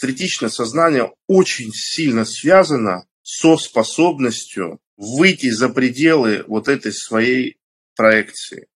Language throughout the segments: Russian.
третичное сознание очень сильно связано со способностью выйти за пределы вот этой своей проекции.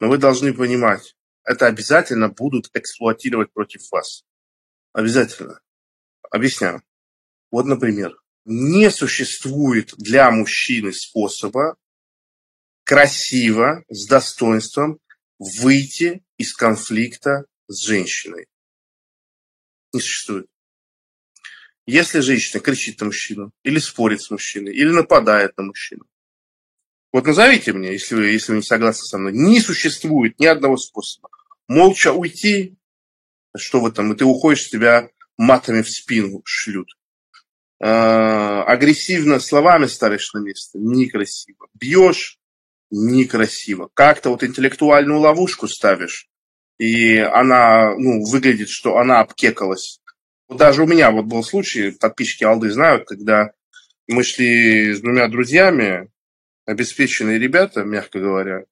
Но вы должны понимать, это обязательно будут эксплуатировать против вас. Обязательно. Объясняю. Вот, например, не существует для мужчины способа красиво, с достоинством выйти из конфликта с женщиной. Не существует. Если женщина кричит на мужчину, или спорит с мужчиной, или нападает на мужчину, вот назовите мне, если вы, если вы не согласны со мной, не существует ни одного способа. Молча уйти, что в этом, и ты уходишь, тебя матами в спину шлют. А, агрессивно словами ставишь на место, некрасиво. Бьешь, некрасиво. Как-то вот интеллектуальную ловушку ставишь, и она, ну, выглядит, что она обкекалась. Вот даже у меня вот был случай, подписчики Алды знают, когда мы шли с двумя друзьями, обеспеченные ребята, мягко говоря,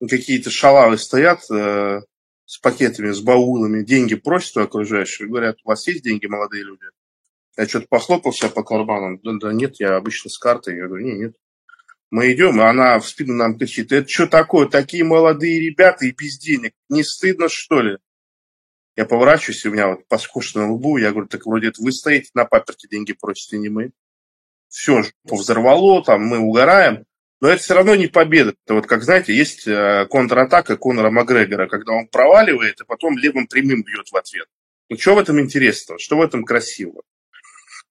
какие-то шалавы стоят э, с пакетами, с баулами, деньги просят у окружающих, говорят, у вас есть деньги, молодые люди? Я что-то похлопал себя по карманам, да, да нет, я обычно с картой, я говорю, нет, нет. Мы идем, и она в спину нам кричит, это что такое, такие молодые ребята и без денег, не стыдно что ли? Я поворачиваюсь, и у меня вот по на лбу, я говорю, так вроде это вы стоите на паперте, деньги просите, не мы. Все, взорвало, там мы угораем, но это все равно не победа. Это вот, как знаете, есть э, контратака Конора Макгрегора, когда он проваливает, и потом левым прямым бьет в ответ. Ну, что в этом интересного? Что в этом красивого?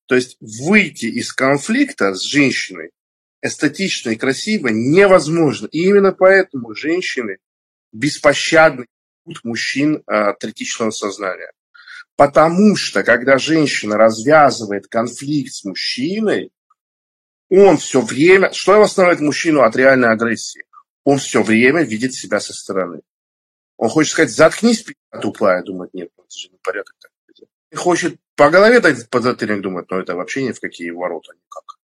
То есть выйти из конфликта с женщиной эстетично и красиво невозможно. И именно поэтому женщины беспощадны мужчин э, третичного сознания. Потому что, когда женщина развязывает конфликт с мужчиной, он все время... Что останавливает мужчину от реальной агрессии? Он все время видит себя со стороны. Он хочет сказать, заткнись, тупая. Думает, нет, это же не порядок. И хочет по голове дать подзатыльник, думает, но это вообще ни в какие ворота никак.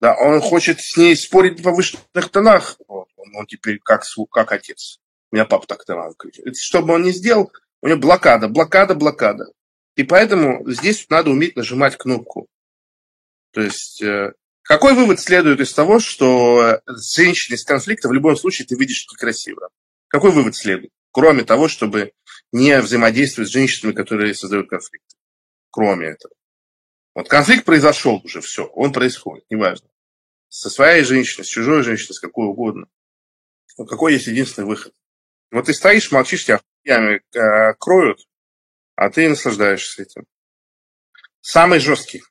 Да, он хочет с ней спорить в повышенных тонах. Он, он теперь как, как отец. У меня папа так тонал. Что бы он ни сделал, у него блокада, блокада, блокада. И поэтому здесь надо уметь нажимать кнопку. То есть, э, какой вывод следует из того, что с женщиной из конфликта в любом случае ты видишь некрасиво? Какой вывод следует? Кроме того, чтобы не взаимодействовать с женщинами, которые создают конфликт. Кроме этого. Вот конфликт произошел уже, все, он происходит, неважно. Со своей женщиной, с чужой женщиной, с какой угодно. Но какой есть единственный выход? Вот ты стоишь, молчишь, тебя хуями э, кроют, а ты наслаждаешься этим. Самый жесткий.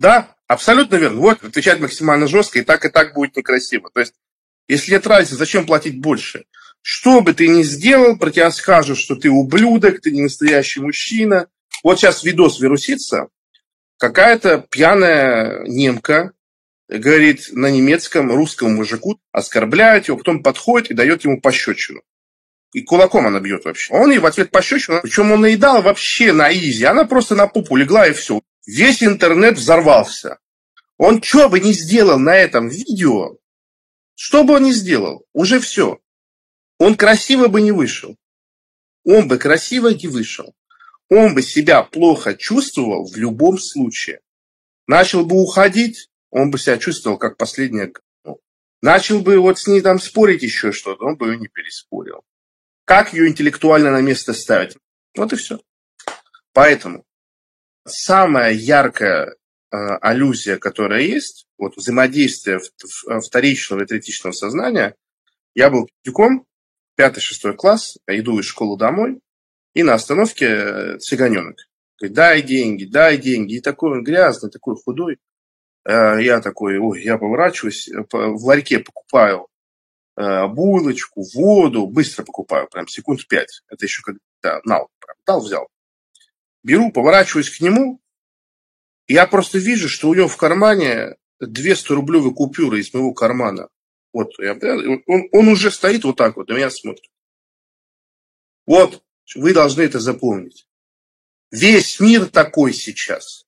Да, абсолютно верно. Вот, отвечать максимально жестко, и так, и так будет некрасиво. То есть, если нет разницы, зачем платить больше? Что бы ты ни сделал, про тебя скажут, что ты ублюдок, ты не настоящий мужчина. Вот сейчас видос вирусится, какая-то пьяная немка говорит на немецком русскому мужику, оскорбляет его, потом подходит и дает ему пощечину. И кулаком она бьет вообще. Он ей в ответ пощечину. Причем он наедал вообще на изи. Она просто на пупу легла и все. Весь интернет взорвался. Он что бы ни сделал на этом видео, что бы он ни сделал, уже все. Он красиво бы не вышел. Он бы красиво не вышел. Он бы себя плохо чувствовал в любом случае. Начал бы уходить, он бы себя чувствовал как последняя Начал бы вот с ней там спорить еще что-то, он бы ее не переспорил. Как ее интеллектуально на место ставить? Вот и все. Поэтому самая яркая э, аллюзия, которая есть, вот взаимодействие вторичного и третичного сознания, я был пятюком, пятый-шестой класс, иду из школы домой, и на остановке э, цыганенок. Говорит, дай деньги, дай деньги. И такой он грязный, такой худой. Э, я такой, ой, я поворачиваюсь, в ларьке покупаю Э, булочку, воду, быстро покупаю, прям секунд пять. Это еще когда нал, прям дал, взял. Беру, поворачиваюсь к нему, я просто вижу, что у него в кармане 200 рублевые купюры из моего кармана. Вот, я, он, он уже стоит вот так вот, на меня смотрит. Вот, вы должны это запомнить. Весь мир такой сейчас.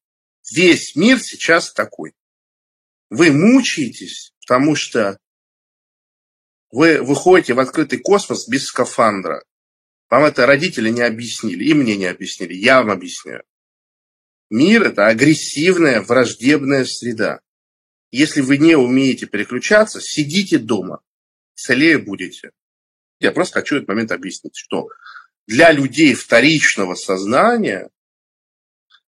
Весь мир сейчас такой. Вы мучаетесь, потому что вы выходите в открытый космос без скафандра. Вам это родители не объяснили, и мне не объяснили. Я вам объясняю. Мир – это агрессивная, враждебная среда. Если вы не умеете переключаться, сидите дома, целее будете. Я просто хочу этот момент объяснить, что для людей вторичного сознания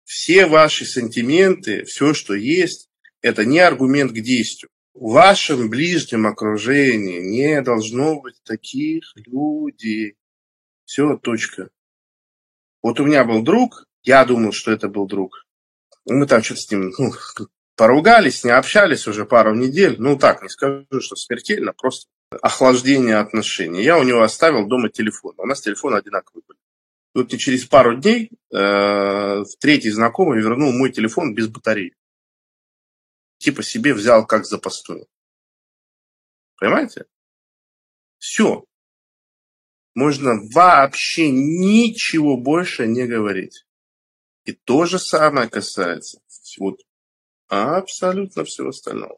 все ваши сантименты, все, что есть, это не аргумент к действию. В вашем ближнем окружении не должно быть таких людей. Все, точка. Вот у меня был друг, я думал, что это был друг. Мы там что-то с ним ну, поругались, не общались уже пару недель. Ну так, не скажу, что смертельно, просто охлаждение отношений. Я у него оставил дома телефон. У нас телефоны одинаковые были. Вот и через пару дней э, третий знакомый вернул мой телефон без батареи. Типа себе взял как запасную. Понимаете? Все. Можно вообще ничего больше не говорить. И то же самое касается вот абсолютно всего остального.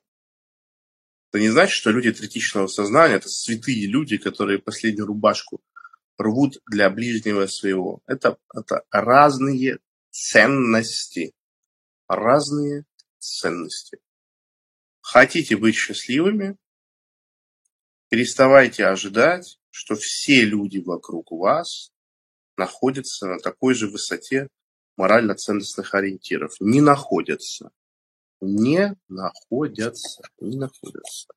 Это не значит, что люди третичного сознания – это святые люди, которые последнюю рубашку рвут для ближнего своего. Это, это разные ценности. Разные ценности. Хотите быть счастливыми? Переставайте ожидать, что все люди вокруг вас находятся на такой же высоте морально-ценностных ориентиров. Не находятся. Не находятся. Не находятся.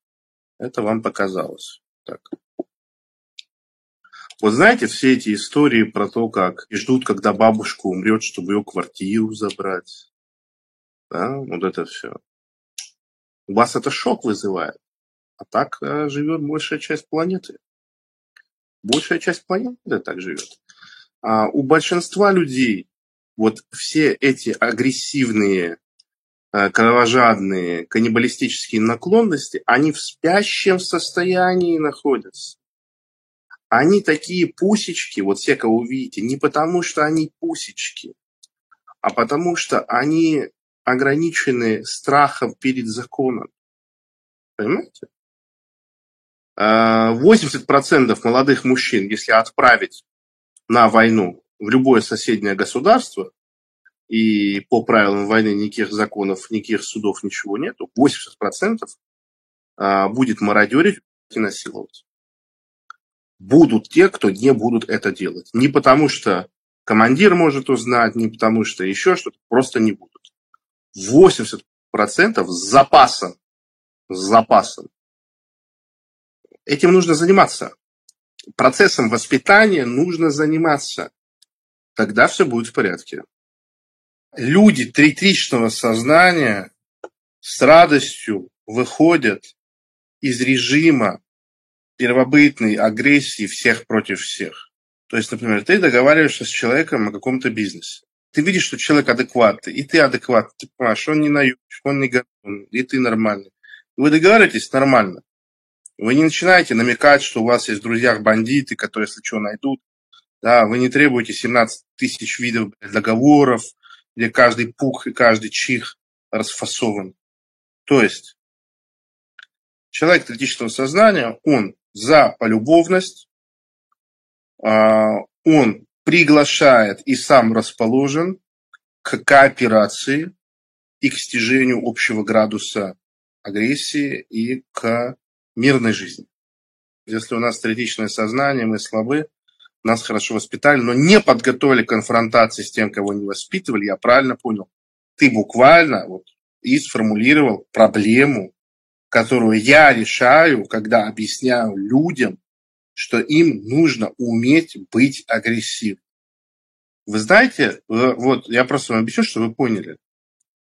Это вам показалось. Так. Вот знаете, все эти истории про то, как ждут, когда бабушка умрет, чтобы ее квартиру забрать. Да, вот это все. У вас это шок вызывает. А так э, живет большая часть планеты. Большая часть планеты так живет. А у большинства людей вот все эти агрессивные, кровожадные, каннибалистические наклонности, они в спящем состоянии находятся. Они такие пусечки, вот все, кого видите, не потому что они пусечки, а потому что они ограничены страхом перед законом. Понимаете? 80% молодых мужчин, если отправить на войну в любое соседнее государство, и по правилам войны никаких законов, никаких судов, ничего нету, 80% а, будет мародерить и насиловать. Будут те, кто не будут это делать. Не потому что командир может узнать, не потому что еще что-то, просто не будут. 80% с запасом, с запасом Этим нужно заниматься. Процессом воспитания нужно заниматься. Тогда все будет в порядке. Люди тритричного сознания с радостью выходят из режима первобытной агрессии всех против всех. То есть, например, ты договариваешься с человеком о каком-то бизнесе. Ты видишь, что человек адекватный, и ты адекватный. Ты понимаешь, он не наебщик, он не готов, и ты нормальный. Вы договариваетесь нормально. Вы не начинаете намекать, что у вас есть в друзьях бандиты, которые, если что, найдут. Да, вы не требуете 17 тысяч видов договоров, где каждый пух и каждый чих расфасован. То есть человек критичного сознания, он за полюбовность, а, он приглашает и сам расположен к кооперации и к стяжению общего градуса агрессии и к мирной жизни. Если у нас третичное сознание, мы слабы, нас хорошо воспитали, но не подготовили конфронтации с тем, кого не воспитывали, я правильно понял. Ты буквально вот и сформулировал проблему, которую я решаю, когда объясняю людям, что им нужно уметь быть агрессивным. Вы знаете, вот я просто вам объясню, что вы поняли.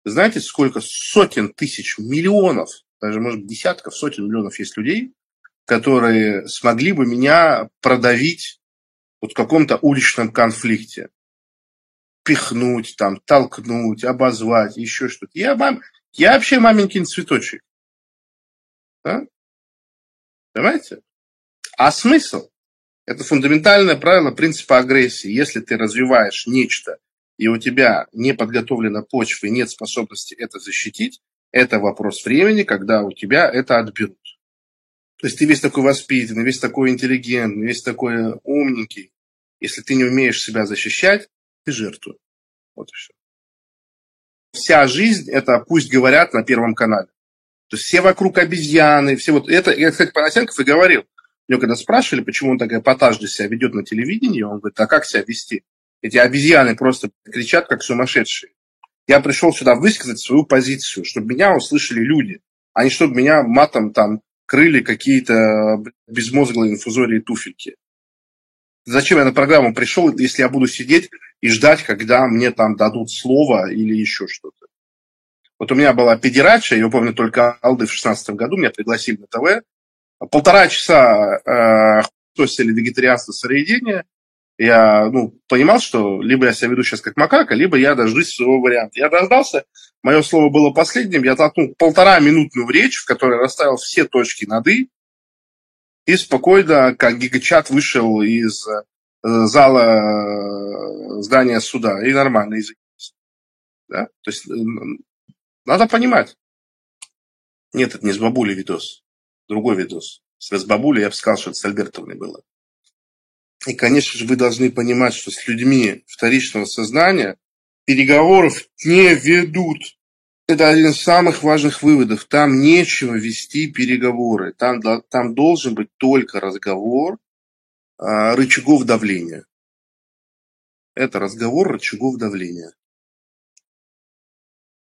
Вы знаете, сколько сотен тысяч, миллионов даже, может, десятков, сотен миллионов есть людей, которые смогли бы меня продавить вот в каком-то уличном конфликте. Пихнуть, там, толкнуть, обозвать, еще что-то. Я, мам... я вообще маменькин цветочек. Да? Понимаете? А смысл? Это фундаментальное правило принципа агрессии. Если ты развиваешь нечто, и у тебя не подготовлена почва и нет способности это защитить, это вопрос времени, когда у тебя это отберут. То есть ты весь такой воспитанный, весь такой интеллигентный, весь такой умненький. Если ты не умеешь себя защищать, ты жертва. Вот и все. вся жизнь это пусть говорят на Первом канале. То есть все вокруг обезьяны, все вот это, я, кстати, Панасенков и говорил. Мне когда спрашивали, почему он так эпатажно себя ведет на телевидении, он говорит, а как себя вести? Эти обезьяны просто кричат, как сумасшедшие. Я пришел сюда высказать свою позицию, чтобы меня услышали люди, а не чтобы меня матом там крыли какие-то безмозглые инфузории туфельки. Зачем я на программу пришел, если я буду сидеть и ждать, когда мне там дадут слово или еще что-то? Вот у меня была педерача, я помню только Алды в 16 году, меня пригласили на ТВ. Полтора часа э, или вегетарианство сыроедения. Я ну, понимал, что либо я себя веду сейчас как макака, либо я дождусь своего варианта. Я дождался, мое слово было последним, я толкнул полтора минутную речь, в которой расставил все точки над «и», и спокойно, как гигачат, вышел из э, зала э, здания суда и нормально извинился. Да? То есть надо понимать. Нет, это не с бабулей видос. Другой видос. С бабулей я бы сказал, что это с Альбертовной было. И, конечно же, вы должны понимать, что с людьми вторичного сознания переговоров не ведут. Это один из самых важных выводов. Там нечего вести переговоры. Там, там должен быть только разговор а, рычагов давления. Это разговор рычагов давления.